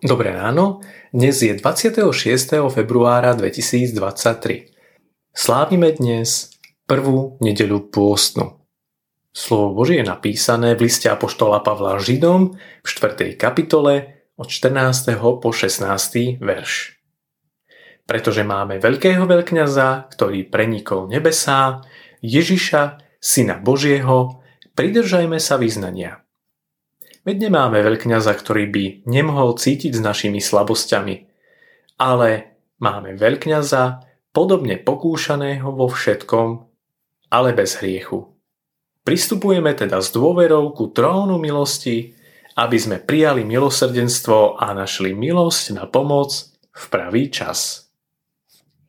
Dobré ráno, dnes je 26. februára 2023. Slávime dnes prvú nedeľu pôstnu. Slovo Božie je napísané v liste Apoštola Pavla Židom v 4. kapitole od 14. po 16. verš. Pretože máme veľkého veľkňaza, ktorý prenikol nebesá, Ježiša, Syna Božieho, pridržajme sa vyznania. Veď nemáme veľkňaza, ktorý by nemohol cítiť s našimi slabosťami, ale máme veľkňaza, podobne pokúšaného vo všetkom, ale bez hriechu. Pristupujeme teda s dôverou ku trónu milosti, aby sme prijali milosrdenstvo a našli milosť na pomoc v pravý čas.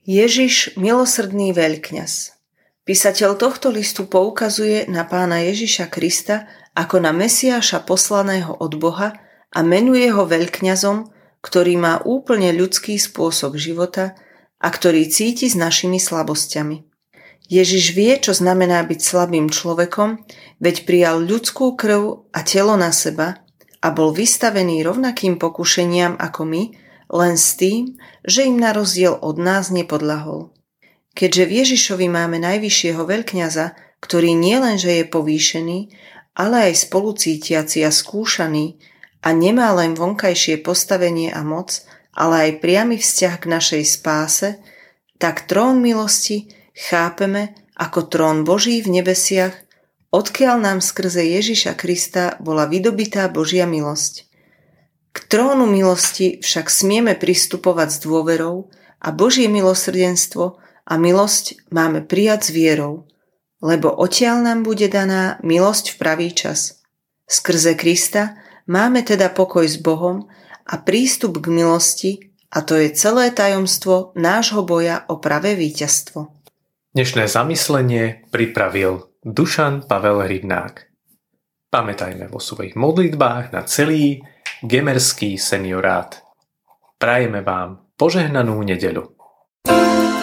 Ježiš, milosrdný veľkňaz. Písateľ tohto listu poukazuje na pána Ježiša Krista ako na Mesiáša poslaného od Boha a menuje ho veľkňazom, ktorý má úplne ľudský spôsob života a ktorý cíti s našimi slabosťami. Ježiš vie, čo znamená byť slabým človekom, veď prijal ľudskú krv a telo na seba a bol vystavený rovnakým pokušeniam ako my, len s tým, že im na rozdiel od nás nepodlahol. Keďže v Ježišovi máme najvyššieho veľkňaza, ktorý nielenže je povýšený, ale aj spolucítiaci a skúšaný a nemá len vonkajšie postavenie a moc, ale aj priamy vzťah k našej spáse, tak trón milosti chápeme ako trón Boží v nebesiach, odkiaľ nám skrze Ježiša Krista bola vydobitá Božia milosť. K trónu milosti však smieme pristupovať s dôverou a Božie milosrdenstvo a milosť máme prijať s vierou, lebo odtiaľ nám bude daná milosť v pravý čas. Skrze Krista máme teda pokoj s Bohom a prístup k milosti a to je celé tajomstvo nášho boja o pravé víťazstvo. Dnešné zamyslenie pripravil Dušan Pavel Rybnák. Pamätajme vo svojich modlitbách na celý gemerský seniorát. Prajeme vám požehnanú nedeľu. thank you